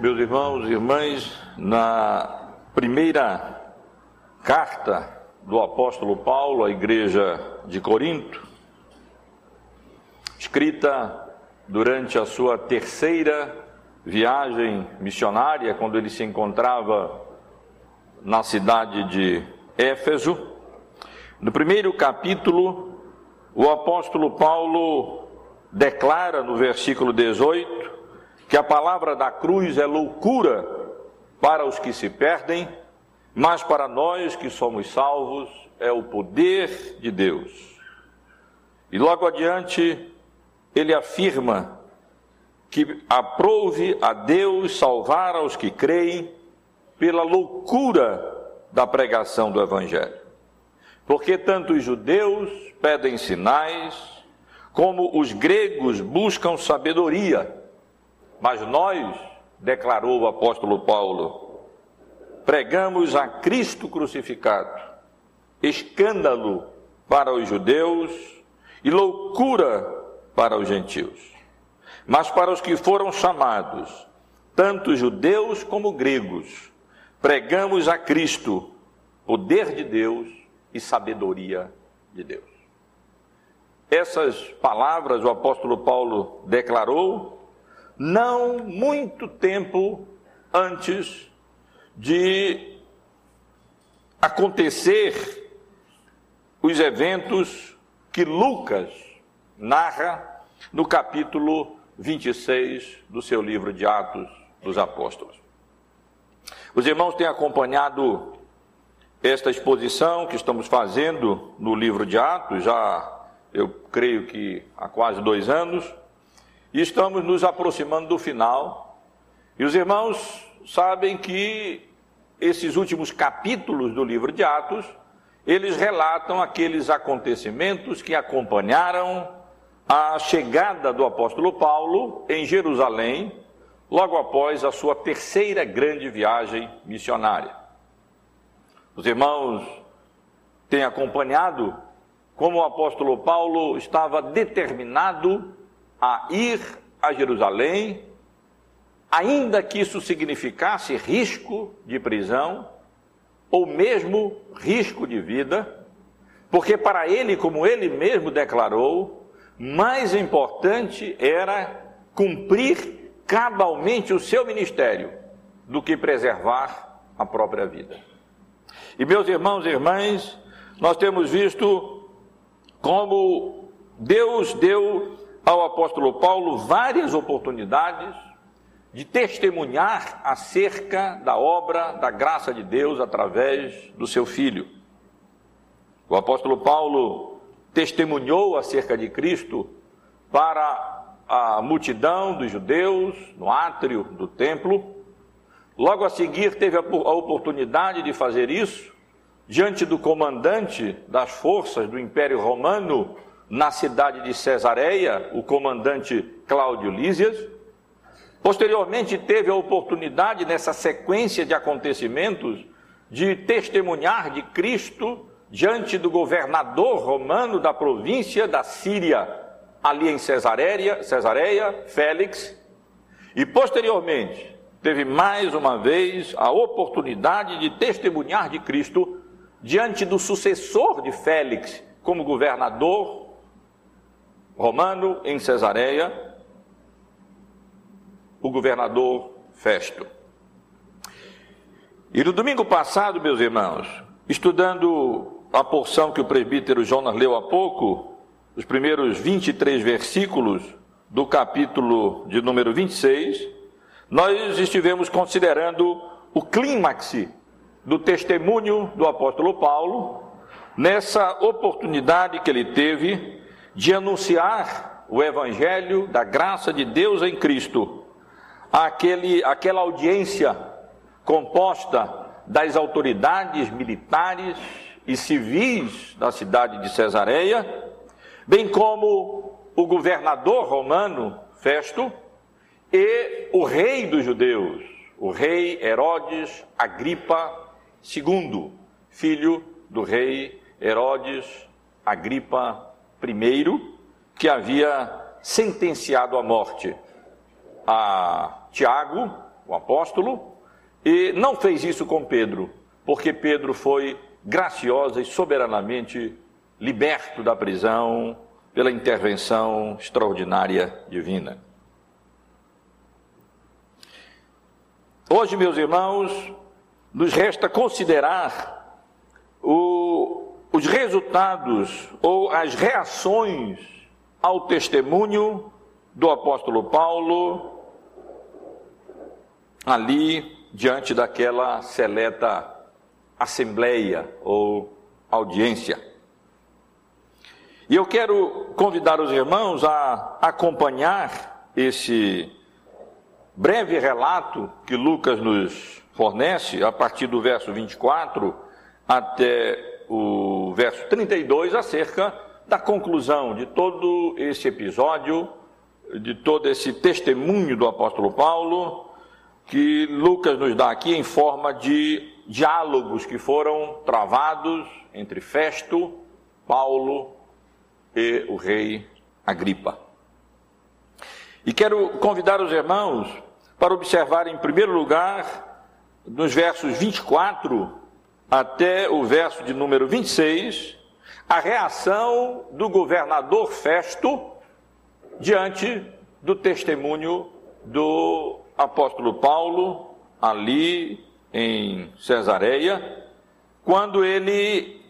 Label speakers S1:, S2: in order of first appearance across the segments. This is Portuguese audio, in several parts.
S1: Meus irmãos e irmãs, na primeira carta do apóstolo Paulo à igreja de Corinto, escrita durante a sua terceira viagem missionária, quando ele se encontrava na cidade de Éfeso, no primeiro capítulo, o apóstolo Paulo declara no versículo 18 que a palavra da cruz é loucura para os que se perdem, mas para nós que somos salvos é o poder de Deus. E logo adiante, ele afirma que aprouve a Deus salvar aos que creem pela loucura da pregação do Evangelho. Porque tanto os judeus pedem sinais, como os gregos buscam sabedoria. Mas nós, declarou o apóstolo Paulo, pregamos a Cristo crucificado, escândalo para os judeus e loucura para os gentios. Mas para os que foram chamados, tanto judeus como gregos, pregamos a Cristo, poder de Deus e sabedoria de Deus. Essas palavras o apóstolo Paulo declarou não muito tempo antes de acontecer os eventos que Lucas narra no capítulo 26 do seu livro de Atos dos Apóstolos. Os irmãos têm acompanhado esta exposição que estamos fazendo no livro de Atos, já eu creio que há quase dois anos, e estamos nos aproximando do final. E os irmãos sabem que esses últimos capítulos do livro de Atos, eles relatam aqueles acontecimentos que acompanharam a chegada do apóstolo Paulo em Jerusalém, logo após a sua terceira grande viagem missionária. Os irmãos têm acompanhado como o apóstolo Paulo estava determinado a ir a Jerusalém, ainda que isso significasse risco de prisão ou mesmo risco de vida, porque para ele, como ele mesmo declarou, mais importante era cumprir cabalmente o seu ministério do que preservar a própria vida. E meus irmãos e irmãs, nós temos visto como Deus deu ao apóstolo Paulo várias oportunidades de testemunhar acerca da obra da graça de Deus através do seu filho. O apóstolo Paulo testemunhou acerca de Cristo para a multidão dos judeus no átrio do templo. Logo a seguir, teve a oportunidade de fazer isso diante do comandante das forças do Império Romano, na cidade de Cesareia, o comandante Cláudio Lísias. Posteriormente, teve a oportunidade, nessa sequência de acontecimentos, de testemunhar de Cristo diante do governador romano da província da Síria, ali em Cesareia, Cesareia Félix. E posteriormente, teve mais uma vez a oportunidade de testemunhar de Cristo diante do sucessor de Félix como governador romano em Cesareia, o governador Festo. E no domingo passado, meus irmãos, estudando a porção que o presbítero Jonas leu há pouco, os primeiros 23 versículos do capítulo de número 26, nós estivemos considerando o clímax do testemunho do apóstolo Paulo, nessa oportunidade que ele teve de anunciar o evangelho da graça de Deus em Cristo. Àquele, àquela audiência composta das autoridades militares e civis da cidade de Cesareia, bem como o governador romano Festo e o rei dos judeus, o rei Herodes Agripa II, filho do rei Herodes Agripa primeiro, que havia sentenciado à morte a Tiago, o apóstolo, e não fez isso com Pedro, porque Pedro foi graciosa e soberanamente liberto da prisão pela intervenção extraordinária divina. Hoje, meus irmãos, nos resta considerar os resultados ou as reações ao testemunho do apóstolo Paulo ali diante daquela seleta assembleia ou audiência. E eu quero convidar os irmãos a acompanhar esse breve relato que Lucas nos fornece, a partir do verso 24 até o verso 32, acerca da conclusão de todo esse episódio, de todo esse testemunho do apóstolo Paulo, que Lucas nos dá aqui em forma de diálogos que foram travados entre Festo, Paulo e o rei Agripa. E quero convidar os irmãos para observar, em primeiro lugar, nos versos 24 até o verso de número 26, a reação do governador Festo diante do testemunho do apóstolo Paulo, ali em Cesareia, quando ele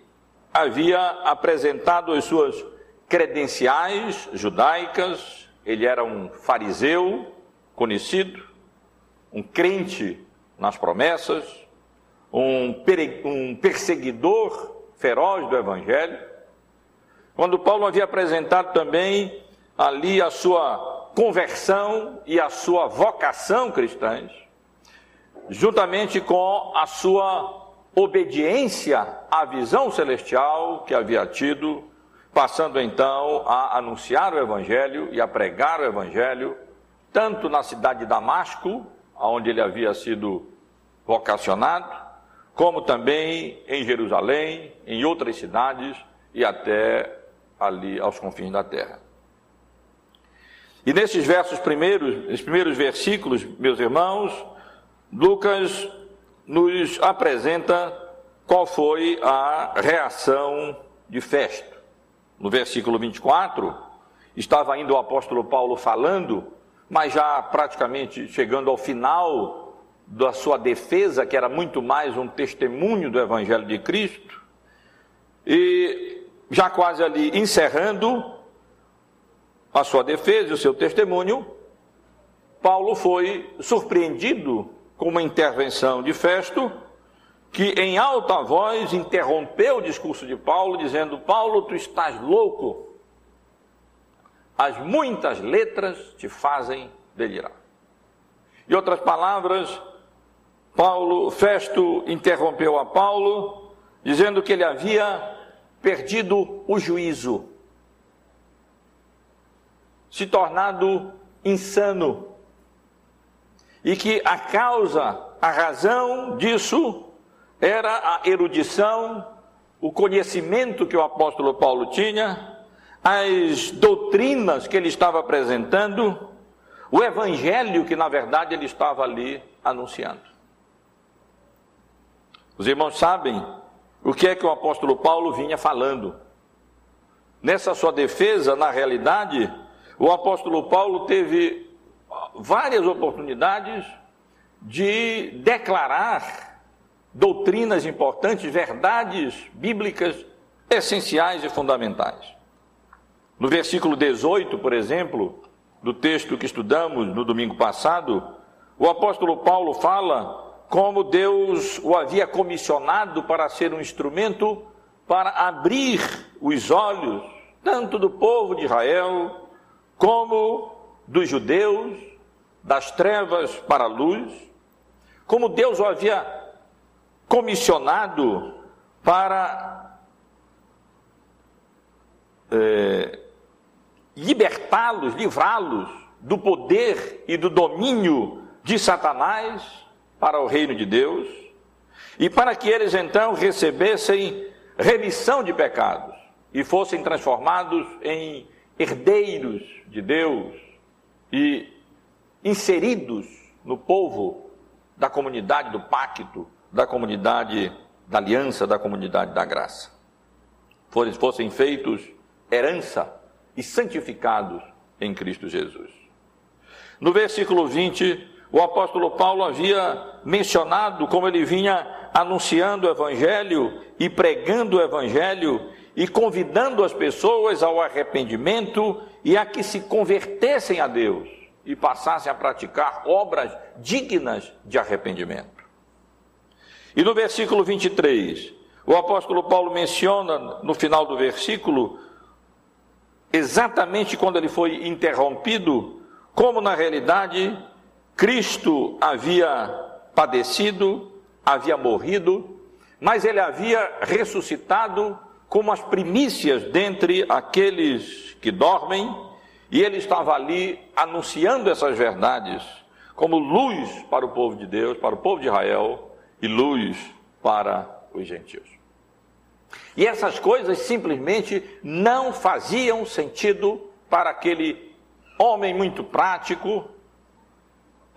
S1: havia apresentado as suas credenciais judaicas, ele era um fariseu conhecido, um crente nas promessas, um, um perseguidor feroz do Evangelho. Quando Paulo havia apresentado também ali a sua conversão e a sua vocação cristãs, juntamente com a sua obediência à visão celestial que havia tido, passando então a anunciar o Evangelho e a pregar o Evangelho, tanto na cidade de Damasco, onde ele havia sido vocacionado, como também em Jerusalém, em outras cidades e até ali aos confins da terra. E nesses versos primeiros, nesses primeiros versículos, meus irmãos, Lucas nos apresenta qual foi a reação de Festo. No versículo 24, estava ainda o apóstolo Paulo falando, mas já praticamente chegando ao final da sua defesa, que era muito mais um testemunho do Evangelho de Cristo, e já quase ali encerrando, a sua defesa e o seu testemunho, Paulo foi surpreendido com uma intervenção de Festo, que em alta voz interrompeu o discurso de Paulo, dizendo: Paulo, tu estás louco. As muitas letras te fazem delirar. Em outras palavras, Paulo, Festo interrompeu a Paulo, dizendo que ele havia perdido o juízo se tornado insano. E que a causa, a razão disso era a erudição, o conhecimento que o apóstolo Paulo tinha, as doutrinas que ele estava apresentando, o evangelho que na verdade ele estava ali anunciando. Os irmãos sabem o que é que o apóstolo Paulo vinha falando. Nessa sua defesa, na realidade, o apóstolo Paulo teve várias oportunidades de declarar doutrinas importantes, verdades bíblicas essenciais e fundamentais. No versículo 18, por exemplo, do texto que estudamos no domingo passado, o apóstolo Paulo fala como Deus o havia comissionado para ser um instrumento para abrir os olhos, tanto do povo de Israel, como dos judeus, das trevas para a luz, como Deus o havia comissionado para é, libertá-los, livrá-los do poder e do domínio de Satanás para o reino de Deus, e para que eles então recebessem remissão de pecados e fossem transformados em herdeiros de Deus e inseridos no povo da comunidade do pacto, da comunidade da aliança, da comunidade da graça. Fossem feitos herança e santificados em Cristo Jesus. No versículo 20, o apóstolo Paulo havia mencionado como ele vinha anunciando o evangelho e pregando o evangelho e convidando as pessoas ao arrependimento e a que se convertessem a Deus e passassem a praticar obras dignas de arrependimento. E no versículo 23, o apóstolo Paulo menciona no final do versículo, exatamente quando ele foi interrompido, como na realidade Cristo havia padecido, havia morrido, mas ele havia ressuscitado como as primícias dentre aqueles que dormem, e ele estava ali anunciando essas verdades como luz para o povo de Deus, para o povo de Israel e luz para os gentios. E essas coisas simplesmente não faziam sentido para aquele homem muito prático,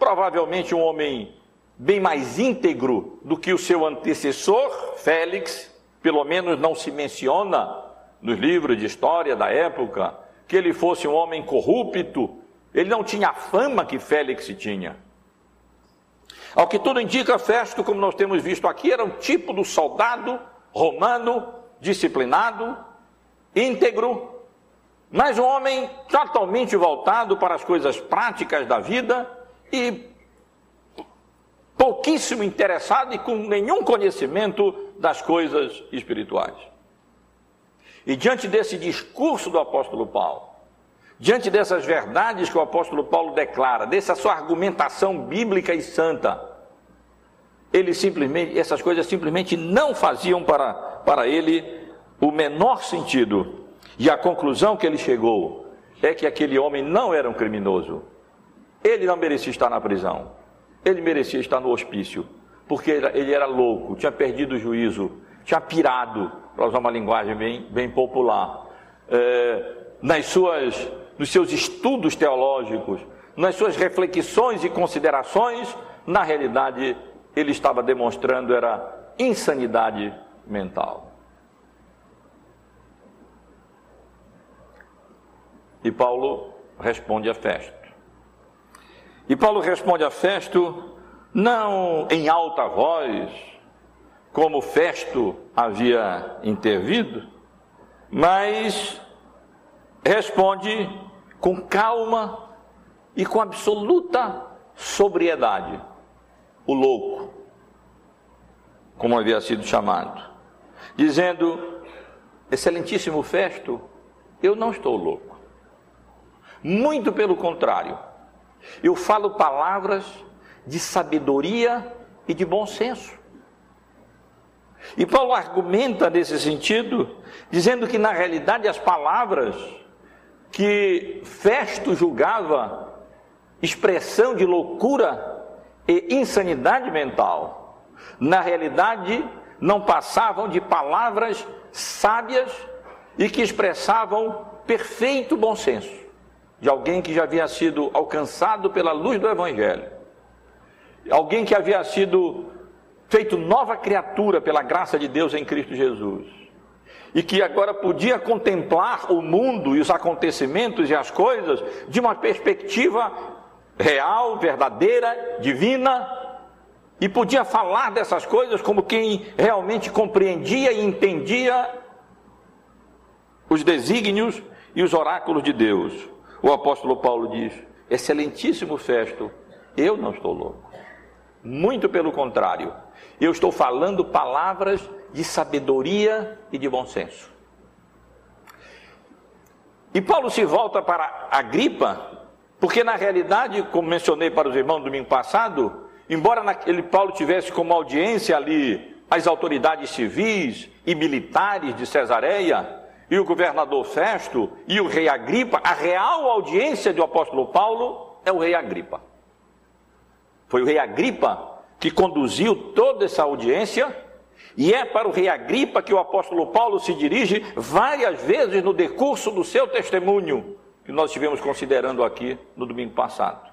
S1: provavelmente um homem bem mais íntegro do que o seu antecessor, Félix, pelo menos não se menciona nos livros de história da época que ele fosse um homem corrupto, ele não tinha a fama que Félix tinha. Ao que tudo indica, Festo, como nós temos visto aqui, era um tipo do soldado romano, disciplinado, íntegro, mas um homem totalmente voltado para as coisas práticas da vida e pouquíssimo interessado e com nenhum conhecimento das coisas espirituais. E diante desse discurso do apóstolo Paulo, diante dessas verdades que o apóstolo Paulo declara, dessa sua argumentação bíblica e santa, ele simplesmente, essas coisas simplesmente não faziam para, para ele o menor sentido. E a conclusão que ele chegou é que aquele homem não era um criminoso. Ele não merecia estar na prisão. Ele merecia estar no hospício, porque ele era louco, tinha perdido o juízo, tinha pirado, para usar uma linguagem bem, bem popular, é, nas suas, nos seus estudos teológicos, nas suas reflexões e considerações, na realidade ele estava demonstrando era insanidade mental. E Paulo responde a Festo. E Paulo responde a Festo não em alta voz, como Festo havia intervido, mas responde com calma e com absoluta sobriedade. O louco, como havia sido chamado, dizendo: Excelentíssimo Festo, eu não estou louco. Muito pelo contrário eu falo palavras de sabedoria e de bom senso. E Paulo argumenta nesse sentido, dizendo que na realidade as palavras que Festo julgava expressão de loucura e insanidade mental, na realidade não passavam de palavras sábias e que expressavam perfeito bom senso de alguém que já havia sido alcançado pela luz do Evangelho, alguém que havia sido feito nova criatura pela graça de Deus em Cristo Jesus, e que agora podia contemplar o mundo e os acontecimentos e as coisas de uma perspectiva real, verdadeira, divina, e podia falar dessas coisas como quem realmente compreendia e entendia os desígnios e os oráculos de Deus o apóstolo Paulo diz: Excelentíssimo Festo, eu não estou louco. Muito pelo contrário, eu estou falando palavras de sabedoria e de bom senso. E Paulo se volta para a gripa, porque na realidade, como mencionei para os irmãos domingo passado, embora naquele Paulo tivesse como audiência ali as autoridades civis e militares de Cesareia, e o governador Festo e o rei Agripa, a real audiência do apóstolo Paulo é o rei Agripa. Foi o rei Agripa que conduziu toda essa audiência, e é para o rei Agripa que o apóstolo Paulo se dirige várias vezes no decurso do seu testemunho, que nós estivemos considerando aqui no domingo passado.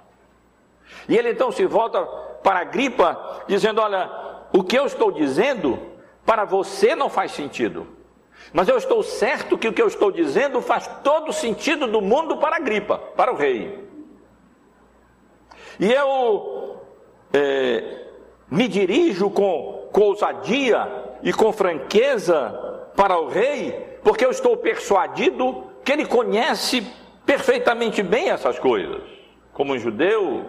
S1: E ele então se volta para Agripa, dizendo: Olha, o que eu estou dizendo para você não faz sentido. Mas eu estou certo que o que eu estou dizendo faz todo sentido do mundo para Agripa, para o rei. E eu é, me dirijo com, com ousadia e com franqueza para o rei, porque eu estou persuadido que ele conhece perfeitamente bem essas coisas. Como um judeu,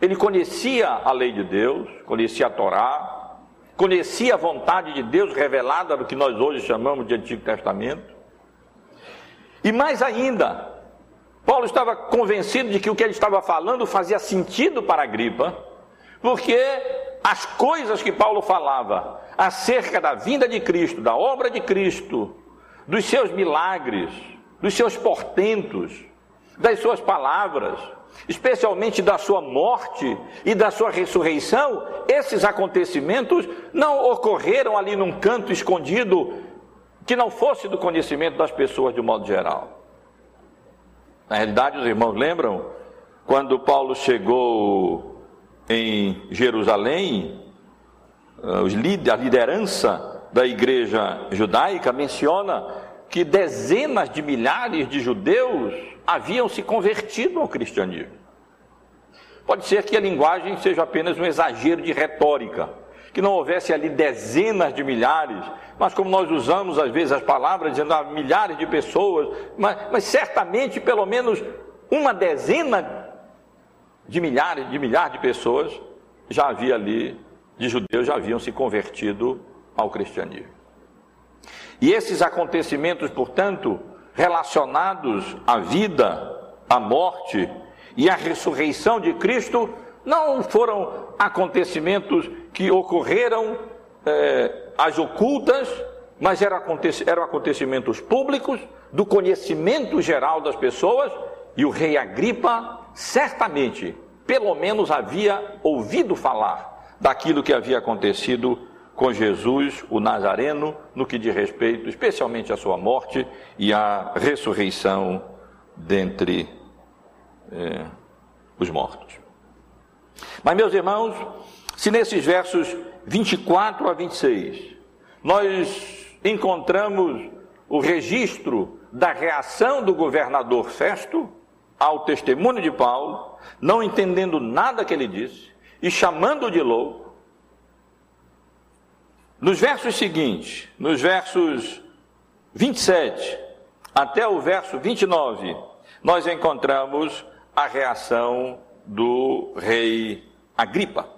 S1: ele conhecia a lei de Deus, conhecia a Torá, conhecia a vontade de Deus revelada no que nós hoje chamamos de Antigo Testamento. E mais ainda, Paulo estava convencido de que o que ele estava falando fazia sentido para a gripa, porque as coisas que Paulo falava acerca da vinda de Cristo, da obra de Cristo, dos seus milagres, dos seus portentos, das suas palavras, especialmente da sua morte e da sua ressurreição, esses acontecimentos não ocorreram ali num canto escondido que não fosse do conhecimento das pessoas de um modo geral. Na realidade, os irmãos lembram quando Paulo chegou em Jerusalém, eh, a liderança da igreja judaica menciona que dezenas de milhares de judeus haviam se convertido ao cristianismo. Pode ser que a linguagem seja apenas um exagero de retórica, que não houvesse ali dezenas de milhares, mas como nós usamos às vezes as palavras dizendo ah, milhares de pessoas, mas, mas certamente pelo menos uma dezena de milhares de milhares de pessoas já havia ali de judeus já haviam se convertido ao cristianismo. E esses acontecimentos, portanto, relacionados à vida, à morte e à ressurreição de Cristo, não foram acontecimentos que ocorreram é, às ocultas, mas eram, eram acontecimentos públicos, do conhecimento geral das pessoas, e o rei Agripa certamente, pelo menos, havia ouvido falar daquilo que havia acontecido com Jesus, o Nazareno, no que diz respeito especialmente à sua morte e à ressurreição dentre é, os mortos. Mas, meus irmãos, se nesses versos 24 a 26 nós encontramos o registro da reação do governador Festo ao testemunho de Paulo, não entendendo nada que ele disse e chamando-o de louco, nos versos seguintes, nos versos 27 até o verso 29, nós encontramos a reação do rei Agripa.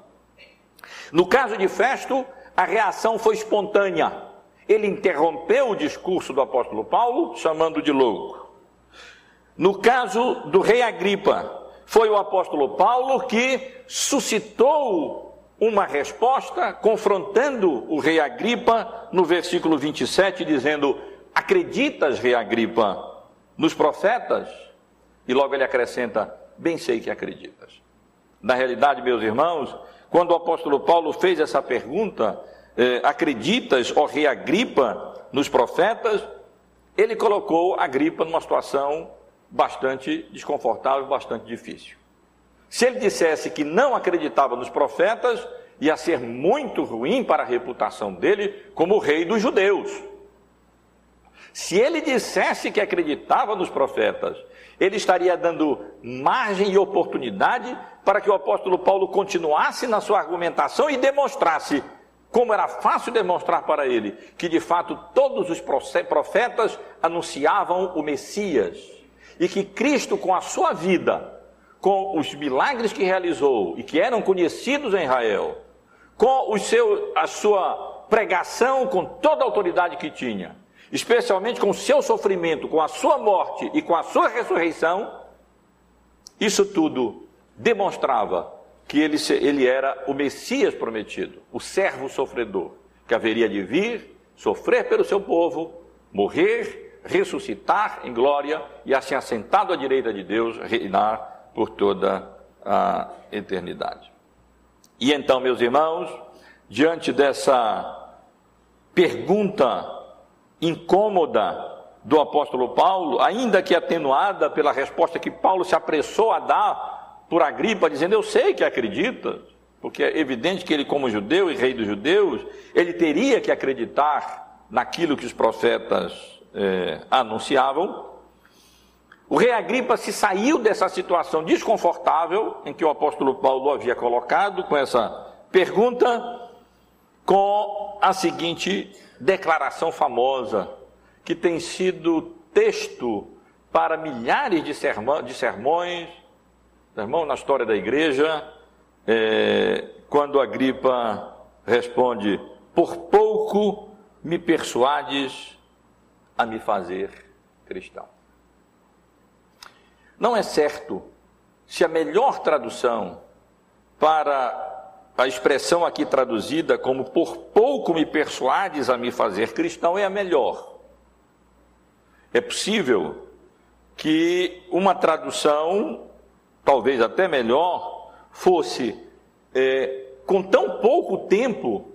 S1: No caso de Festo, a reação foi espontânea. Ele interrompeu o discurso do apóstolo Paulo, chamando de louco. No caso do rei Agripa, foi o apóstolo Paulo que suscitou uma resposta confrontando o rei Agripa no versículo 27, dizendo: Acreditas, rei Agripa, nos profetas? E logo ele acrescenta: Bem sei que acreditas. Na realidade, meus irmãos, quando o apóstolo Paulo fez essa pergunta, eh, acreditas, ó rei Agripa, nos profetas? Ele colocou Agripa numa situação bastante desconfortável, bastante difícil. Se ele dissesse que não acreditava nos profetas, ia ser muito ruim para a reputação dele como rei dos judeus. Se ele dissesse que acreditava nos profetas, ele estaria dando margem e oportunidade para que o apóstolo Paulo continuasse na sua argumentação e demonstrasse, como era fácil demonstrar para ele, que de fato todos os profetas anunciavam o Messias e que Cristo, com a sua vida, com os milagres que realizou e que eram conhecidos em Israel, com o seu, a sua pregação com toda a autoridade que tinha, especialmente com o seu sofrimento, com a sua morte e com a sua ressurreição, isso tudo demonstrava que ele, ele era o Messias prometido, o servo sofredor, que haveria de vir, sofrer pelo seu povo, morrer, ressuscitar em glória e assim assentado à direita de Deus, reinar por toda a eternidade. E então, meus irmãos, diante dessa pergunta incômoda do apóstolo Paulo, ainda que atenuada pela resposta que Paulo se apressou a dar por Agripa, dizendo: Eu sei que acredita, porque é evidente que ele, como judeu e rei dos judeus, ele teria que acreditar naquilo que os profetas é, anunciavam. O rei Agripa se saiu dessa situação desconfortável em que o apóstolo Paulo havia colocado com essa pergunta, com a seguinte declaração famosa, que tem sido texto para milhares de, sermão, de sermões, sermão na história da igreja, é, quando Agripa responde: Por pouco me persuades a me fazer cristão. Não é certo se a melhor tradução para a expressão aqui traduzida como por pouco me persuades a me fazer cristão é a melhor. É possível que uma tradução, talvez até melhor, fosse é, com tão pouco tempo,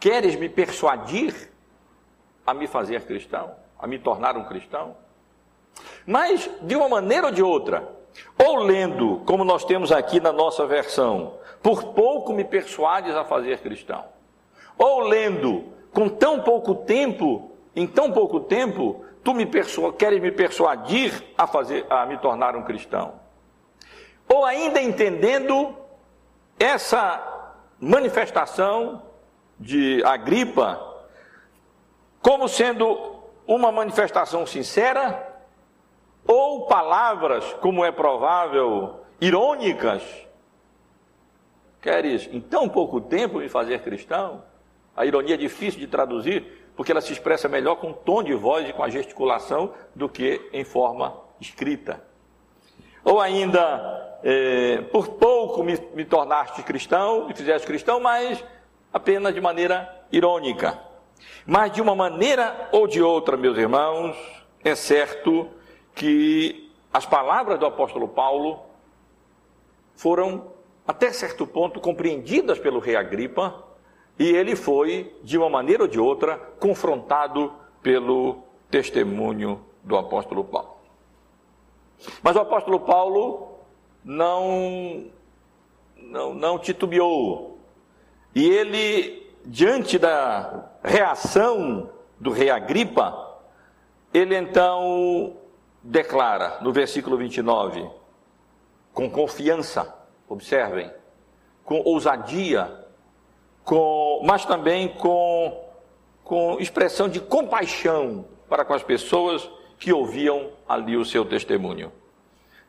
S1: queres me persuadir a me fazer cristão, a me tornar um cristão? Mas, de uma maneira ou de outra, ou lendo, como nós temos aqui na nossa versão, por pouco me persuades a fazer cristão, ou lendo, com tão pouco tempo, em tão pouco tempo, tu me persua, queres me persuadir a fazer, a me tornar um cristão. Ou ainda entendendo essa manifestação de Agripa como sendo uma manifestação sincera ou palavras, como é provável, irônicas. Queres em tão pouco tempo me fazer cristão? A ironia é difícil de traduzir, porque ela se expressa melhor com tom de voz e com a gesticulação do que em forma escrita. Ou ainda, é, por pouco me, me tornaste cristão, me fizeste cristão, mas apenas de maneira irônica. Mas de uma maneira ou de outra, meus irmãos, é certo que as palavras do apóstolo Paulo foram, até certo ponto, compreendidas pelo rei Agripa e ele foi, de uma maneira ou de outra, confrontado pelo testemunho do apóstolo Paulo. Mas o apóstolo Paulo não, não, não titubeou. E ele, diante da reação do rei Agripa, ele então declara no versículo 29, com confiança, observem, com ousadia, com, mas também com, com expressão de compaixão para com as pessoas que ouviam ali o seu testemunho,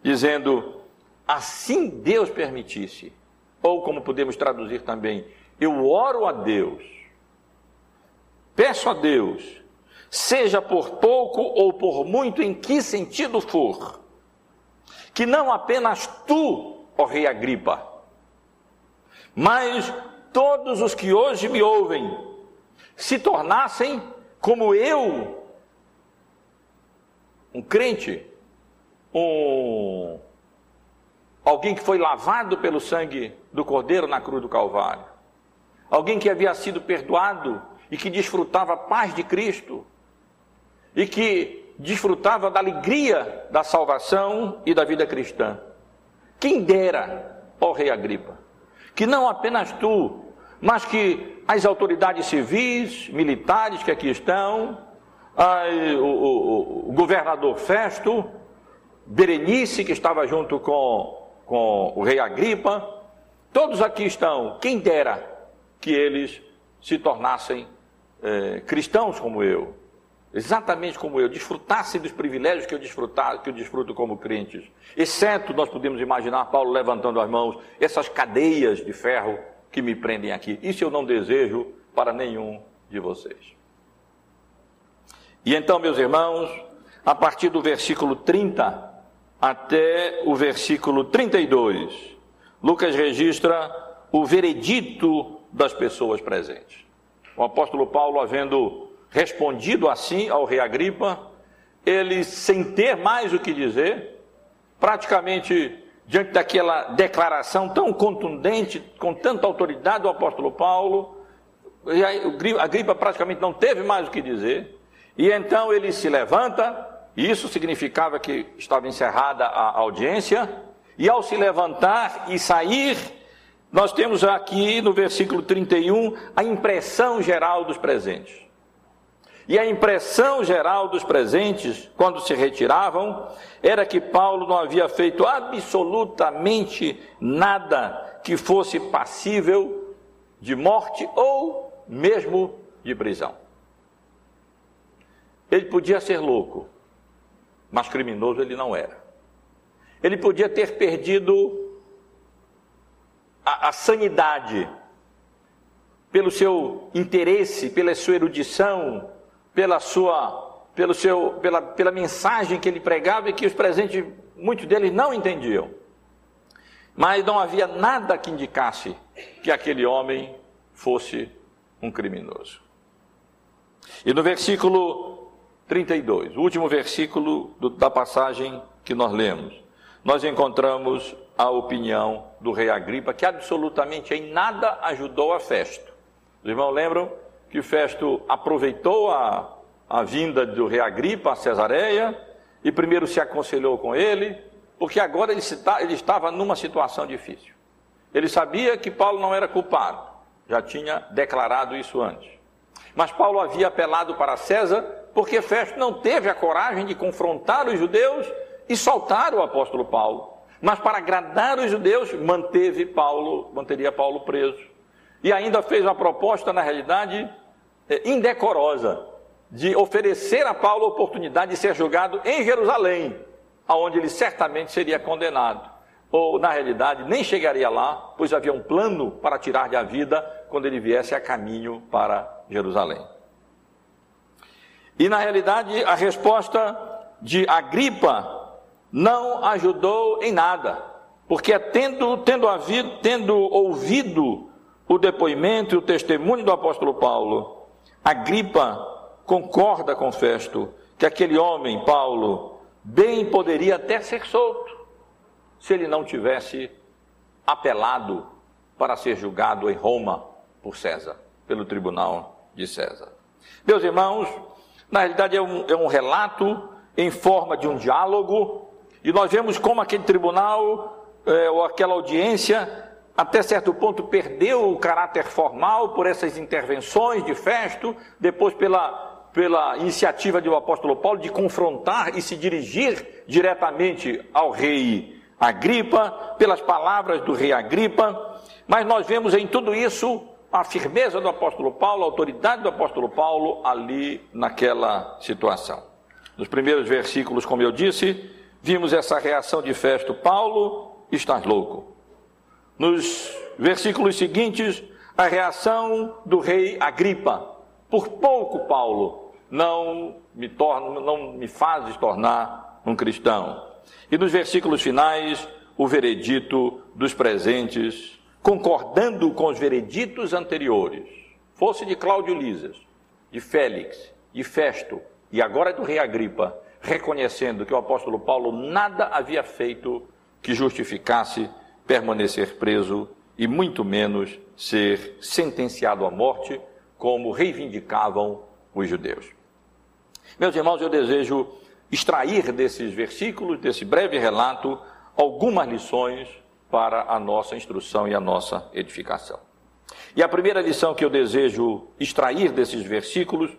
S1: dizendo: assim Deus permitisse, ou como podemos traduzir também, eu oro a Deus, peço a Deus, seja por pouco ou por muito, em que sentido for, que não apenas tu, ó Rei Agripa, mas todos os que hoje me ouvem se tornassem como eu, um crente, um alguém que foi lavado pelo sangue do Cordeiro na cruz do Calvário, alguém que havia sido perdoado e que desfrutava a paz de Cristo e que desfrutava da alegria da salvação e da vida cristã. Quem dera, ó Rei Agripa, que não apenas tu, mas que as autoridades civis, militares que aqui estão, o, o, o, governador Festo, Berenice, que estava junto com, com o rei Agripa, todos aqui estão. Quem dera que eles se tornassem é, cristãos como eu, exatamente como eu, desfrutassem dos privilégios que eu, que eu desfruto como crentes. Exceto, nós podemos imaginar Paulo levantando as mãos, essas cadeias de ferro que me prendem aqui. Isso eu não desejo para nenhum de vocês. E então, meus irmãos, a partir do versículo 30 até o versículo 32, Lucas registra o veredito das pessoas presentes. O apóstolo Paulo, havendo respondido assim ao rei Agripa, ele, sem ter mais o que dizer, praticamente diante daquela declaração tão contundente, com tanta autoridade do apóstolo Paulo, Agripa praticamente não teve mais o que dizer, e então ele se levanta, e isso significava que estava encerrada a audiência, E ao se levantar e sair, nós temos aqui no versículo 31 a impressão geral dos presentes. E a impressão geral dos presentes, quando se retiravam, era que Paulo não havia feito absolutamente nada que fosse passível de morte ou mesmo de prisão. Ele podia ser louco, mas criminoso ele não era. Ele podia ter perdido a, a sanidade pelo seu interesse, pela sua erudição, pela sua, pelo seu, pela, pela mensagem que ele pregava e que os presentes, muitos deles não entendiam. Mas não havia nada que indicasse que aquele homem fosse um criminoso. E no versículo 32, o último versículo do, da passagem que nós lemos, nós encontramos a opinião do rei Agripa, que absolutamente em nada ajudou a Festo. Os irmãos lembram que Festo aproveitou a, a vinda do rei Agripa a Cesareia e primeiro se aconselhou com ele, porque agora ele, ele estava numa situação difícil. Ele sabia que Paulo não era culpado, já tinha declarado isso antes. Mas Paulo havia apelado para César porque Festo não teve a coragem de confrontar os judeus e soltar o apóstolo Paulo. Mas para agradar os judeus, manteve Paulo, manteria Paulo preso. E ainda fez uma proposta, na realidade, indecorosa, de oferecer a Paulo a oportunidade de ser julgado em Jerusalém, aonde ele certamente seria condenado. Ou, na realidade, nem chegaria lá, pois havia um plano para tirar-lhe a vida quando ele viesse a caminho para Jerusalém. E, na realidade, a resposta de Agripa não ajudou em nada, porque tendo, tendo, havido, tendo ouvido o depoimento e o testemunho do apóstolo Paulo, Agripa concorda com Festo que aquele homem, Paulo, bem poderia até ser solto, se ele não tivesse apelado para ser julgado em Roma por César, pelo tribunal de César. Meus irmãos, na realidade é um, é um relato em forma de um diálogo e nós vemos como aquele tribunal é, ou aquela audiência, até certo ponto, perdeu o caráter formal por essas intervenções de Festo, depois pela, pela iniciativa do apóstolo Paulo de confrontar e se dirigir diretamente ao rei Agripa, pelas palavras do rei Agripa, mas nós vemos em tudo isso a firmeza do apóstolo Paulo, a autoridade do apóstolo Paulo ali naquela situação. Nos primeiros versículos, como eu disse, vimos essa reação de Festo: Paulo, estás louco. Nos versículos seguintes, a reação do rei Agripa: Por pouco, Paulo, não me, torna, não me fazes tornar um cristão. E nos versículos finais, o veredito dos presentes, concordando com os vereditos anteriores, fosse de Cláudio Lisas, de Félix, de Festo e agora do rei Agripa, reconhecendo que o apóstolo Paulo nada havia feito que justificasse permanecer preso e muito menos ser sentenciado à morte, como reivindicavam os judeus. Meus irmãos, eu desejo extrair desses versículos, desse breve relato, algumas lições para a nossa instrução e a nossa edificação. E a primeira lição que eu desejo extrair desses versículos,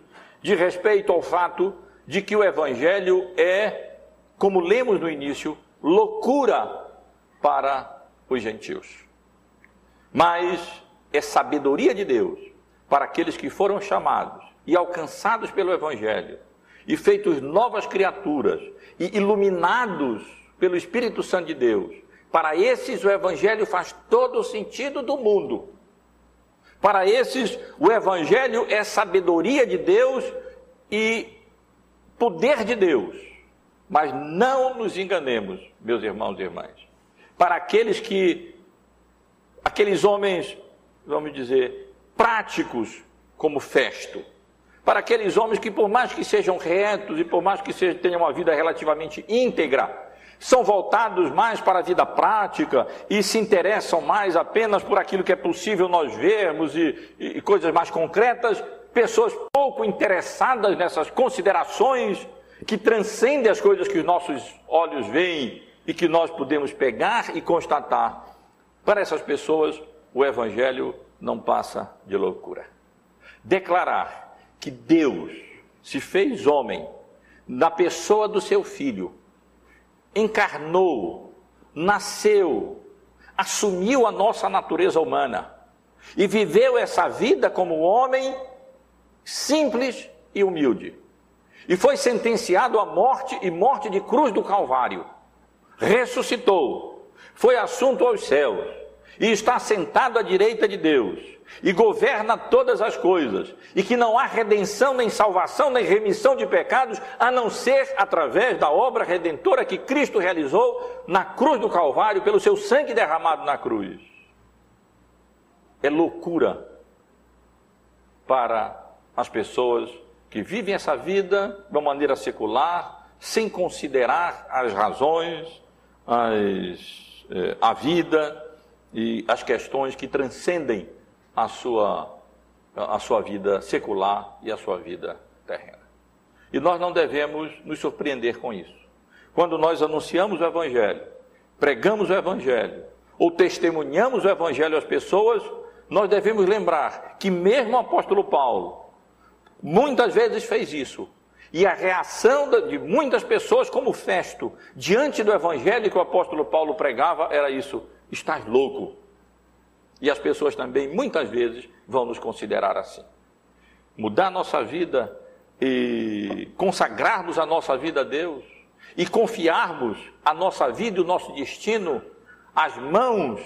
S1: de respeito ao fato de que o Evangelho é, como lemos no início, loucura para os gentios. Mas é sabedoria de Deus para aqueles que foram chamados e alcançados pelo Evangelho, e feitos novas criaturas, e iluminados pelo Espírito Santo de Deus. Para esses, o Evangelho faz todo o sentido do mundo. Para esses, o Evangelho é sabedoria de Deus e poder de Deus. Mas não nos enganemos, meus irmãos e irmãs. Para aqueles que, aqueles homens, vamos dizer, práticos como Festo, para aqueles homens que, por mais que sejam retos e por mais que sejam, tenham uma vida relativamente íntegra, são voltados mais para a vida prática e se interessam mais apenas por aquilo que é possível nós vermos e, e coisas mais concretas, pessoas pouco interessadas nessas considerações que transcendem as coisas que os nossos olhos veem e que nós podemos pegar e constatar. Para essas pessoas, o Evangelho não passa de loucura. Declarar que Deus se fez homem na pessoa do seu filho, encarnou, nasceu, assumiu a nossa natureza humana e viveu essa vida como homem simples e humilde. E foi sentenciado à morte e morte de cruz do Calvário. Ressuscitou, foi assunto aos céus e está sentado à direita de Deus e governa todas as coisas, e que não há redenção, nem salvação, nem remissão de pecados, a não ser através da obra redentora que Cristo realizou na cruz do Calvário, pelo seu sangue derramado na cruz. É loucura para as pessoas que vivem essa vida de uma maneira secular, sem considerar as razões, as, eh, a vida e as questões que transcendem a sua, a sua vida secular e a sua vida terrena. E nós não devemos nos surpreender com isso. Quando nós anunciamos o Evangelho, pregamos o Evangelho, ou testemunhamos o Evangelho às pessoas, nós devemos lembrar que mesmo o apóstolo Paulo muitas vezes fez isso. E a reação de muitas pessoas, como Festo, diante do evangelho que o apóstolo Paulo pregava, era isso: estás louco. E as pessoas também, muitas vezes, vão nos considerar assim. Mudar nossa vida e consagrarmos a nossa vida a Deus e confiarmos a nossa vida e o nosso destino às mãos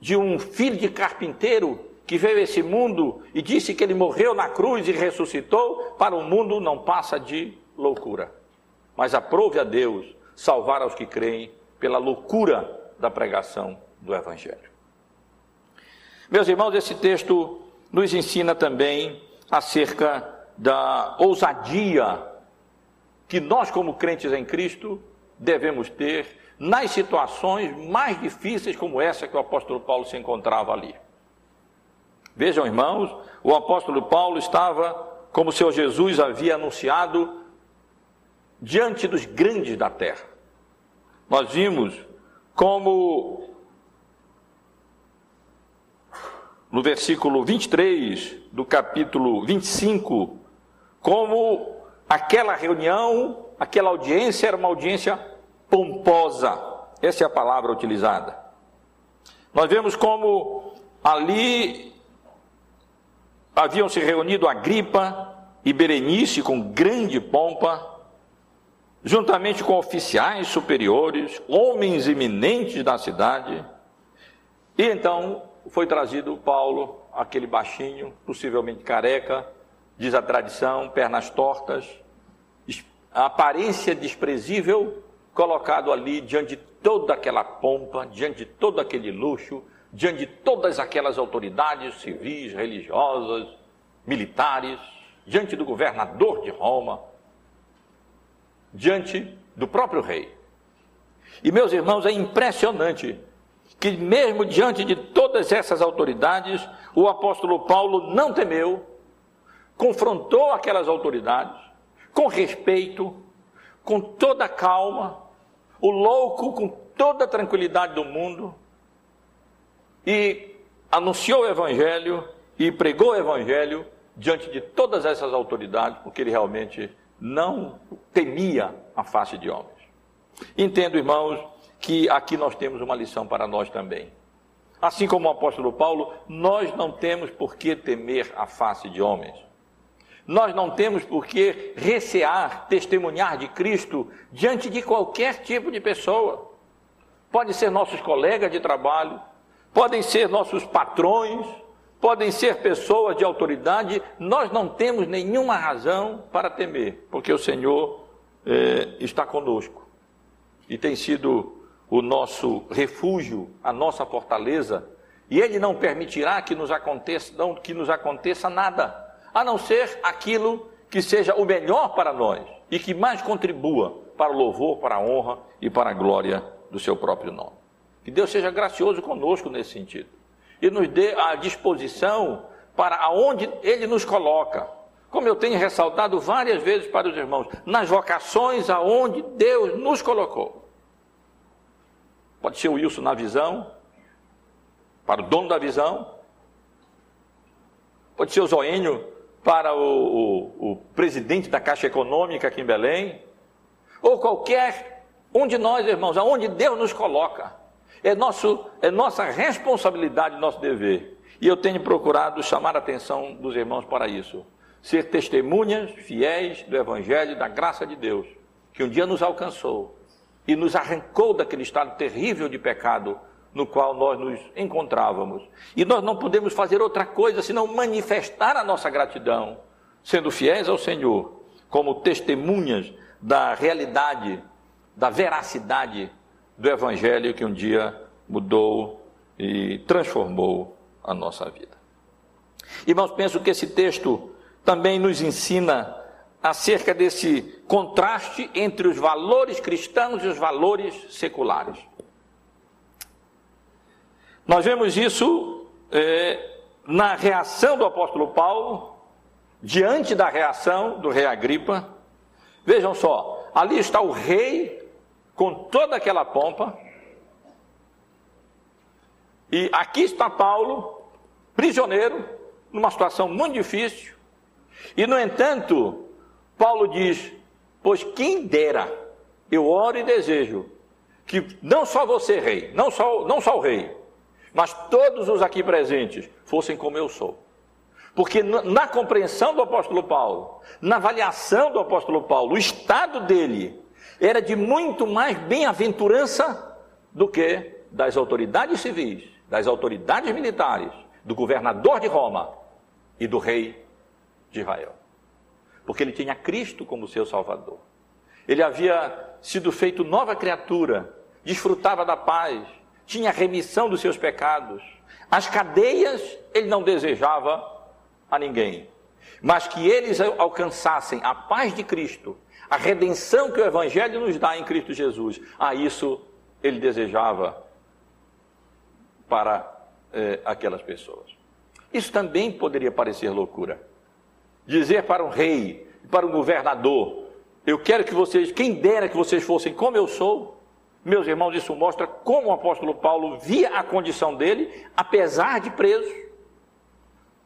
S1: de um filho de carpinteiro que veio esse mundo e disse que ele morreu na cruz e ressuscitou, para o mundo não passa de loucura. Mas aprove a Deus salvar aos que creem pela loucura da pregação do Evangelho. Meus irmãos, esse texto nos ensina também acerca da ousadia que nós, como crentes em Cristo, devemos ter nas situações mais difíceis como essa que o apóstolo Paulo se encontrava ali. Vejam, irmãos, o apóstolo Paulo estava, como Senhor Jesus havia anunciado, diante dos grandes da terra. Nós vimos como no versículo 23 do capítulo 25, como aquela reunião, aquela audiência era uma audiência pomposa. Essa é a palavra utilizada. Nós vemos como ali haviam se reunido Agripa e Berenice com grande pompa, juntamente com oficiais superiores, homens eminentes da cidade. E então foi trazido Paulo, aquele baixinho, possivelmente careca, diz a tradição, pernas tortas, a aparência desprezível, colocado ali diante de toda aquela pompa, diante de todo aquele luxo, diante de todas aquelas autoridades civis, religiosas, militares, diante do governador de Roma, diante do próprio rei. E meus irmãos, é impressionante que, mesmo diante de todas essas autoridades, o apóstolo Paulo não temeu, confrontou aquelas autoridades com respeito, com toda calma, o louco com toda a tranquilidade do mundo, e anunciou o evangelho e pregou o evangelho diante de todas essas autoridades, porque ele realmente não temia a face de homens. Entendo, irmãos, que aqui nós temos uma lição para nós também. Assim como o apóstolo Paulo, nós não temos por que temer a face de homens. Nós não temos por que recear, testemunhar de Cristo diante de qualquer tipo de pessoa. Pode ser nossos colegas de trabalho, podem ser nossos patrões, podem ser pessoas de autoridade, nós não temos nenhuma razão para temer, porque o Senhor é, está conosco. E tem sido o nosso refúgio, a nossa fortaleza, e Ele não permitirá que nos aconteça, não, que nos aconteça nada, a não ser aquilo que seja o melhor para nós e que mais contribua para o louvor, para a honra e para a glória do seu próprio nome. Que Deus seja gracioso conosco nesse sentido e nos dê a disposição para aonde Ele nos coloca. Como eu tenho ressaltado várias vezes para os irmãos, nas vocações aonde Deus nos colocou. Pode ser o Wilson na visão, para o dono da visão. Pode ser o Zoênio para o, o, o presidente da Caixa Econômica aqui em Belém. Ou qualquer um de nós, irmãos, aonde Deus nos coloca. É, nosso, é nossa responsabilidade, nosso dever. E eu tenho procurado chamar a atenção dos irmãos para isso. Ser testemunhas fiéis do Evangelho, da graça de Deus, que um dia nos alcançou e nos arrancou daquele estado terrível de pecado no qual nós nos encontrávamos. E nós não podemos fazer outra coisa senão manifestar a nossa gratidão, sendo fiéis ao Senhor, como testemunhas da realidade, da veracidade do Evangelho que um dia mudou e transformou a nossa vida. Irmãos, penso que esse texto também nos ensina acerca desse contraste entre os valores cristãos e os valores seculares. Nós vemos isso é, na reação do apóstolo Paulo, diante da reação do rei Agripa. Vejam só, ali está o rei com toda aquela pompa, e aqui está Paulo, prisioneiro, numa situação muito difícil, e no entanto, Paulo diz: Pois quem dera, eu oro e desejo, que não só você, rei, não só, não só o rei, mas todos os aqui presentes fossem como eu sou. Porque na compreensão do apóstolo Paulo, na avaliação do apóstolo Paulo, o estado dele era de muito mais bem-aventurança do que das autoridades civis, das autoridades militares, do governador de Roma e do rei de Israel. Porque ele tinha Cristo como seu Salvador. Ele havia sido feito nova criatura, desfrutava da paz, tinha remissão dos seus pecados. As cadeias ele não desejava a ninguém, mas que eles alcançassem a paz de Cristo, a redenção que o Evangelho nos dá em Cristo Jesus. A isso ele desejava para eh, aquelas pessoas. Isso também poderia parecer loucura. Dizer para um rei, para um governador, eu quero que vocês, quem dera que vocês fossem como eu sou, meus irmãos, isso mostra como o apóstolo Paulo via a condição dele, apesar de preso,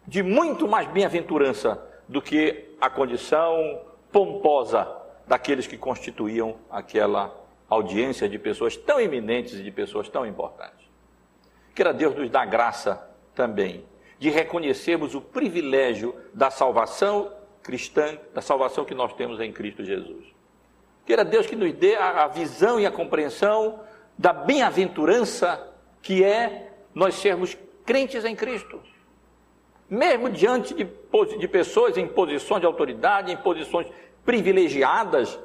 S1: de muito mais bem-aventurança do que a condição pomposa daqueles que constituíam aquela audiência de pessoas tão eminentes e de pessoas tão importantes. Queira Deus nos dar graça também de reconhecermos o privilégio da salvação cristã, da salvação que nós temos em Cristo Jesus. Queira Deus que nos dê a, visão e a compreensão da bem-aventurança que é nós sermos crentes em Cristo. Mesmo diante de, de pessoas em posições de autoridade, em posições privilegiadas,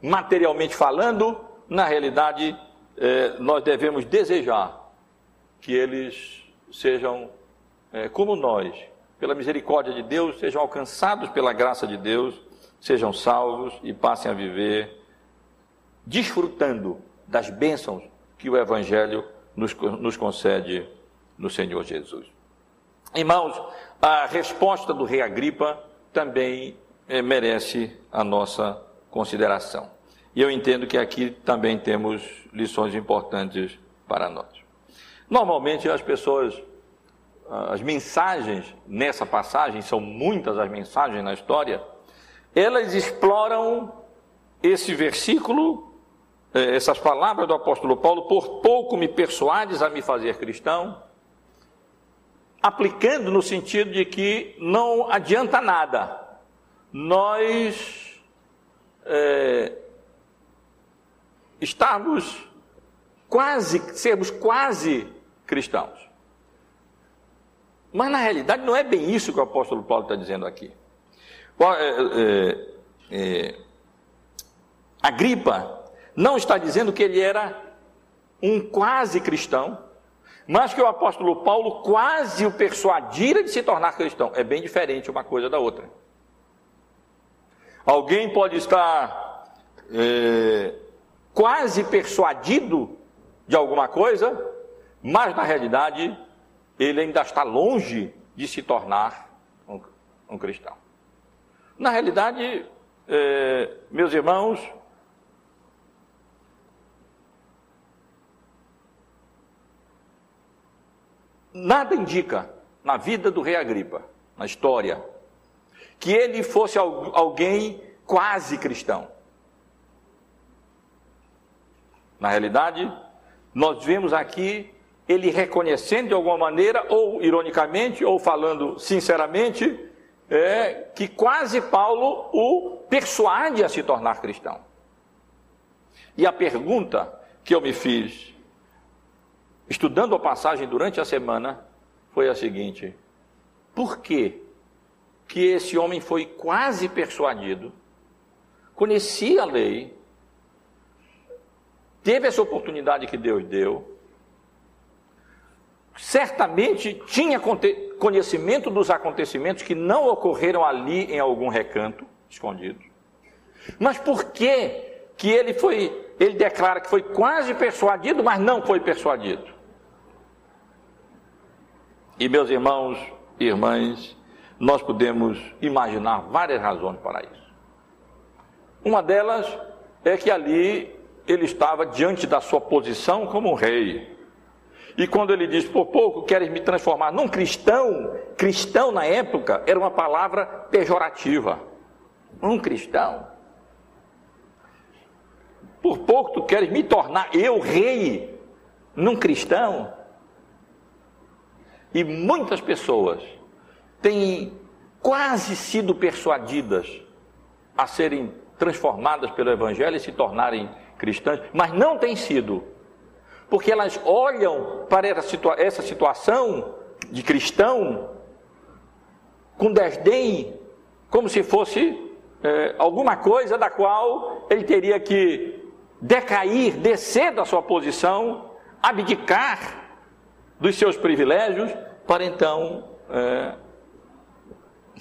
S1: materialmente falando, na realidade, eh, nós devemos desejar que eles sejam eh, como nós, pela misericórdia de Deus, sejam alcançados pela graça de Deus, sejam salvos e passem a viver desfrutando das bênçãos que o Evangelho nos, nos concede no Senhor Jesus. Irmãos, a resposta do rei Agripa também é, merece a nossa consideração. E eu entendo que aqui também temos lições importantes para nós. Normalmente as pessoas, as mensagens nessa passagem, são muitas as mensagens na história, elas exploram esse versículo é, essas palavras do apóstolo Paulo, por pouco me persuades a me fazer cristão, aplicando no sentido de que não adianta nada nós é, estarmos quase, sermos quase cristãos. Mas na realidade não é bem isso que o apóstolo Paulo está dizendo aqui. É, é, é, a gripa não está dizendo que ele era um quase cristão, mas que o apóstolo Paulo quase o persuadira de se tornar cristão. É bem diferente uma coisa da outra. Alguém pode estar é, quase persuadido de alguma coisa, mas na realidade ele ainda está longe de se tornar um, um cristão. Na realidade, é, meus irmãos, nada indica na vida do rei Agripa, na história, que ele fosse alguém quase cristão. Na realidade, nós vemos aqui ele reconhecendo de alguma maneira, ou ironicamente, ou falando sinceramente, é, que quase Paulo o persuade a se tornar cristão. E a pergunta que eu me fiz, estudando a passagem durante a semana, foi a seguinte: por que, que esse homem foi quase persuadido, conhecia a lei, teve essa oportunidade que Deus deu, certamente tinha conhecimento dos acontecimentos que não ocorreram ali em algum recanto escondido. Mas por que que ele foi, ele declara que foi quase persuadido, mas não foi persuadido? E meus irmãos e irmãs, nós podemos imaginar várias razões para isso. Uma delas é que ali ele estava diante da sua posição como rei. E quando ele diz, por pouco queres me transformar num cristão, cristão na época era uma palavra pejorativa. Um cristão. Por pouco tu queres me tornar eu rei num cristão. E muitas pessoas têm quase sido persuadidas a serem transformadas pelo Evangelho e se tornarem cristãs, mas não têm sido porque elas olham para essa situação de cristão com desdém, como se fosse é, alguma coisa da qual ele teria que decair, descer da sua posição, abdicar dos seus privilégios, para então é,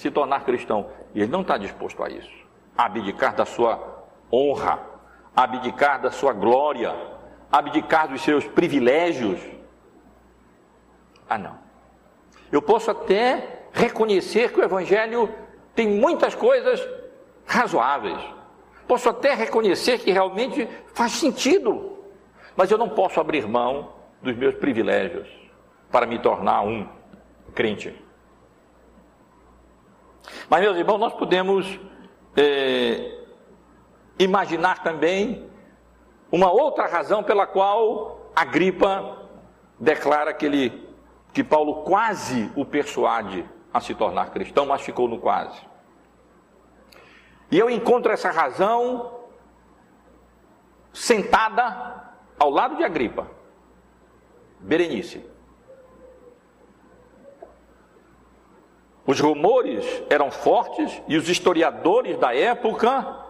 S1: se tornar cristão. E ele não está disposto a isso. abdicar da sua honra, abdicar da sua glória, abdicar dos seus privilégios? Ah, não. Eu posso até reconhecer que o Evangelho tem muitas coisas razoáveis. Posso até reconhecer que realmente faz sentido. Mas eu não posso abrir mão dos meus privilégios para me tornar um crente. Mas, meus irmãos, nós podemos é, imaginar também uma outra razão pela qual Agripa declara que ele que Paulo quase o persuade a se tornar cristão, mas ficou no quase. E eu encontro essa razão sentada ao lado de Agripa, Berenice. Os rumores eram fortes e os historiadores da época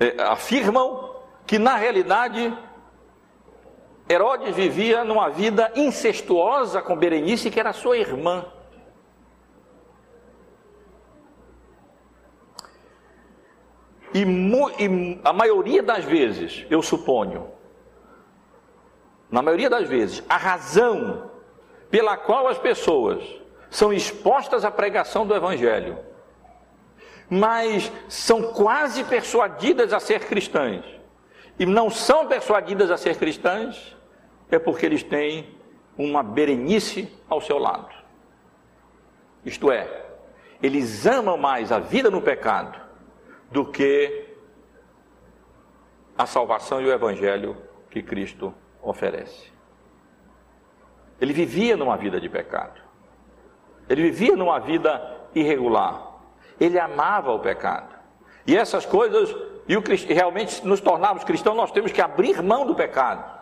S1: eh, afirmam que na realidade Herodes vivia numa vida incestuosa com Berenice, que era sua irmã. E, e, a maioria das vezes, eu suponho, na maioria das vezes, a razão pela qual as pessoas são expostas à pregação do Evangelho, mas são quase persuadidas a ser cristãs, e não são persuadidas a ser cristãs, é porque eles têm uma berenice ao seu lado. Isto é, eles amam mais a vida no pecado do que a salvação e o evangelho que Cristo oferece. Ele vivia numa vida de pecado. Ele vivia numa vida irregular. Ele amava o pecado. E essas coisas e o, realmente nos tornarmos cristãos, nós temos que abrir mão do pecado.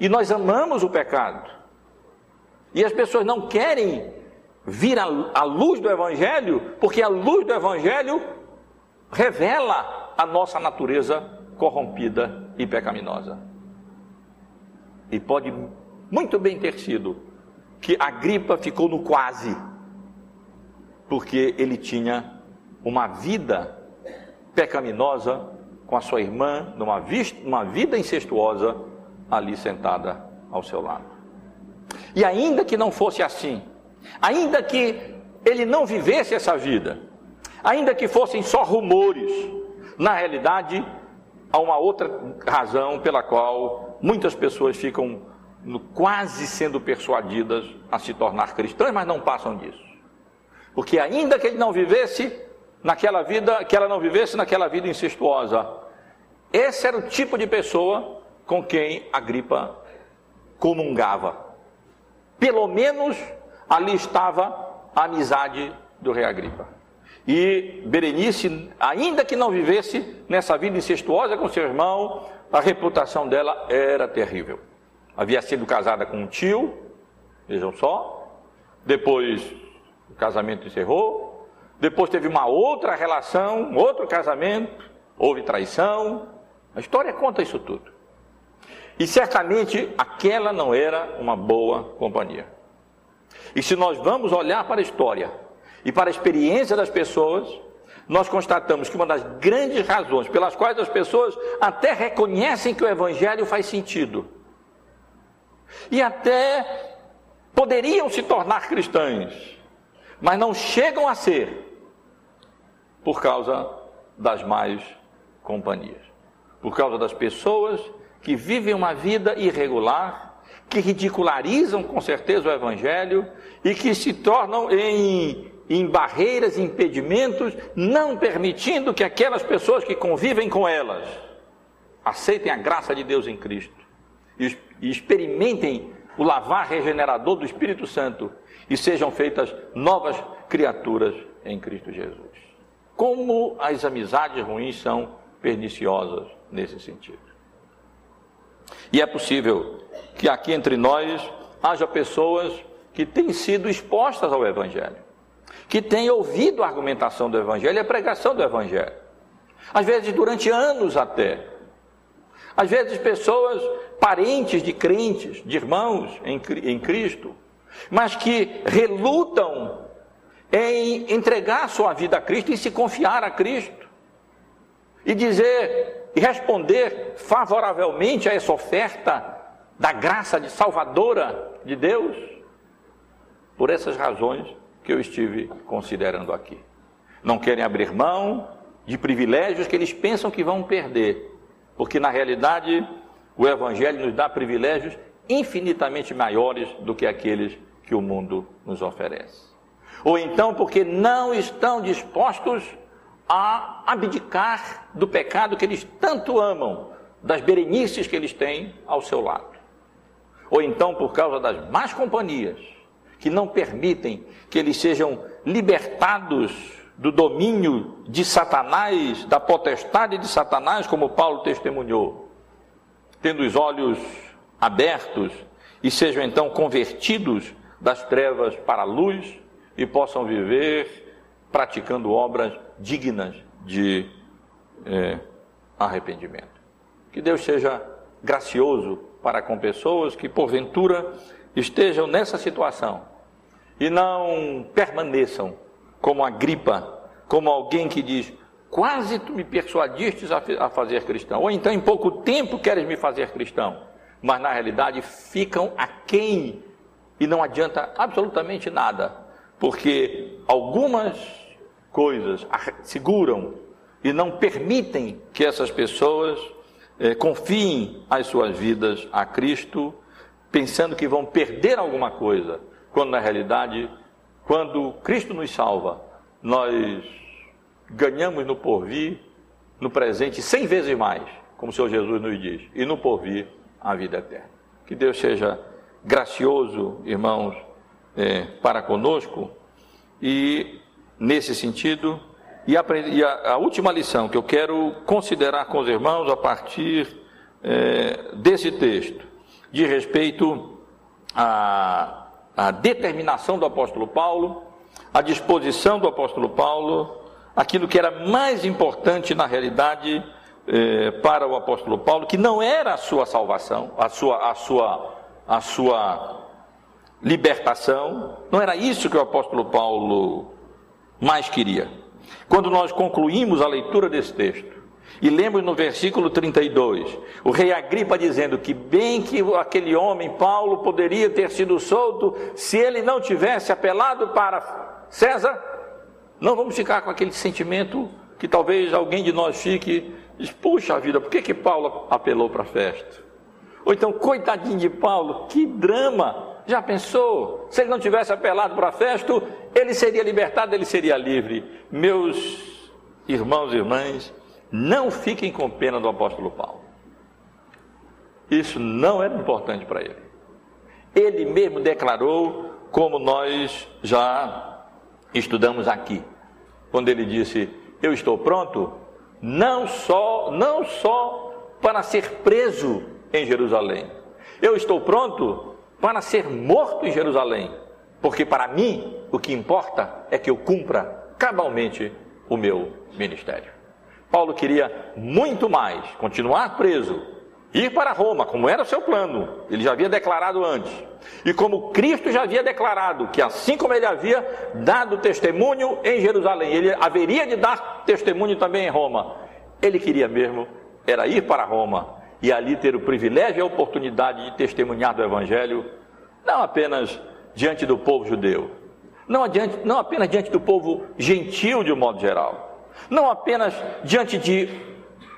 S1: E nós amamos o pecado. E as pessoas não querem vir à luz do Evangelho, porque a luz do Evangelho revela a nossa natureza corrompida e pecaminosa. E pode muito bem ter sido que a gripa ficou no quase, porque ele tinha uma vida pecaminosa com a sua irmã, numa, numa vida incestuosa, ali sentada ao seu lado. E ainda que não fosse assim, ainda que ele não vivesse essa vida, ainda que fossem só rumores, na realidade, há uma outra razão pela qual muitas pessoas ficam quase sendo persuadidas a se tornar cristãs, mas não passam disso. Porque ainda que ele não vivesse naquela vida, que ela não vivesse naquela vida incestuosa, esse era o tipo de pessoa com quem Agripa comungava. Pelo menos ali estava a amizade do rei Agripa. E Berenice, ainda que não vivesse nessa vida incestuosa com seu irmão, a reputação dela era terrível. Havia sido casada com um tio, vejam só. Depois o casamento encerrou. Depois teve uma outra relação, outro casamento. Houve traição. A história conta isso tudo. E certamente aquela não era uma boa companhia. E se nós vamos olhar para a história e para a experiência das pessoas, nós constatamos que uma das grandes razões pelas quais as pessoas até reconhecem que o Evangelho faz sentido e até poderiam se tornar cristãs, mas não chegam a ser por causa das más companhias, por causa das pessoas que vivem uma vida irregular, que ridicularizam com certeza o Evangelho e que se tornam em em barreiras impedimentos, não permitindo que aquelas pessoas que convivem com elas aceitem a graça de Deus em Cristo. E, experimentem o lavar regenerador do Espírito Santo e sejam feitas novas criaturas em Cristo Jesus. Como as amizades ruins são perniciosas nesse sentido. E é possível que aqui entre nós haja pessoas que têm sido expostas ao Evangelho que tem ouvido a argumentação do Evangelho e a pregação do Evangelho. Às vezes, durante anos até. Às vezes, pessoas, parentes de crentes, de irmãos em, em Cristo, mas que relutam em entregar sua vida a Cristo e se confiar a Cristo. E dizer e responder favoravelmente a essa oferta da graça de salvadora de Deus. Por essas razões, que eu estive considerando aqui. Não querem abrir mão de privilégios que eles pensam que vão perder, porque na realidade o Evangelho nos dá privilégios infinitamente maiores do que aqueles que o mundo nos oferece. Ou então porque não estão dispostos a abdicar do pecado que eles tanto amam, das berenices que eles têm ao seu lado. Ou então por causa das más companhias, que não permitem que eles sejam libertados do domínio de Satanás, da potestade de Satanás, como Paulo testemunhou, tendo os olhos abertos e sejam então convertidos das trevas para a luz e possam viver praticando obras dignas de é, arrependimento. Que Deus seja gracioso para com pessoas que porventura estejam nessa situação e não permaneçam como a gripa, como alguém que diz: quase tu me persuadistes a fazer cristão, ou então em pouco tempo queres me fazer cristão, mas na realidade ficam aquém e não adianta absolutamente nada, porque algumas coisas seguram e não permitem que essas pessoas eh, confiem as suas vidas a Cristo, pensando que vão perder alguma coisa quando na realidade, quando Cristo nos salva, nós ganhamos no porvir, no presente, cem vezes mais, como o Senhor Jesus nos diz, e no porvir a vida eterna. Que Deus seja gracioso, irmãos, é, para conosco, e nesse sentido, e, a, e a, a, última lição que eu quero considerar com os irmãos a partir é, desse texto, de respeito a a determinação do apóstolo Paulo, a disposição do apóstolo Paulo, aquilo que era mais importante na realidade eh, para o apóstolo Paulo, que não era a sua salvação, a sua, a sua, a sua libertação, não era isso que o apóstolo Paulo mais queria. Quando nós concluímos a leitura desse texto, e lembro no versículo 32, o rei Agripa dizendo que bem que aquele homem, Paulo, poderia ter sido solto se ele não tivesse apelado para César. Não vamos ficar com aquele sentimento que talvez alguém de nós fique, diz, puxa vida, por que, que Paulo apelou para a festa? Ou então, coitadinho de Paulo, que drama! Já pensou? Se ele não tivesse apelado para a festa, ele seria libertado, ele seria livre. Meus irmãos e irmãs, não fiquem com pena do apóstolo Paulo. Isso não era importante para ele. Ele mesmo declarou, como nós já estudamos aqui, quando ele disse: "Eu estou pronto não só não só para ser preso em Jerusalém. Eu estou pronto para ser morto em Jerusalém, porque para mim o que importa é que eu cumpra cabalmente o meu ministério." Paulo queria muito mais continuar preso, ir para Roma, como era o seu plano, ele já havia declarado antes, e como Cristo já havia declarado que, assim como ele havia dado testemunho em Jerusalém, ele haveria de dar testemunho também em Roma, ele queria mesmo era ir para Roma e ali ter o privilégio e a oportunidade de testemunhar do Evangelho, não apenas diante do povo judeu, não, adiante, não apenas diante do povo gentil de um modo geral, não apenas diante de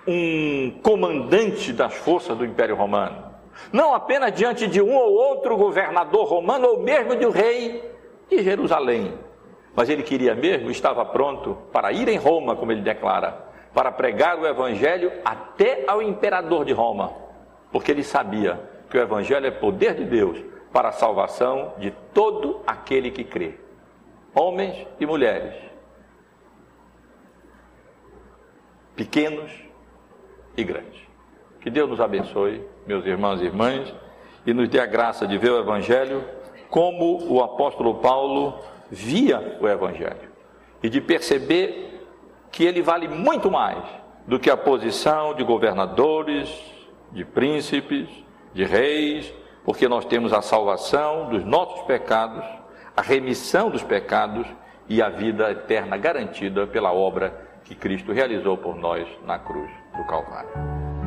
S1: um comandante das forças do Império Romano, não apenas diante de um ou outro governador romano ou mesmo de um rei de Jerusalém, mas ele queria mesmo, estava pronto para ir em Roma, como ele declara, para pregar o evangelho até ao imperador de Roma, porque ele sabia que o evangelho é poder de Deus para a salvação de todo aquele que crê, homens e mulheres, pequenos e grandes. Que Deus nos abençoe, meus irmãos e irmãs, e nos dê a graça de ver o Evangelho como o apóstolo Paulo via o Evangelho e de perceber que ele vale muito mais do que a posição de governadores, de príncipes, de reis, porque nós temos a salvação dos nossos pecados, a remissão dos pecados e a vida eterna garantida pela obra que Cristo realizou por nós na cruz do Calvário.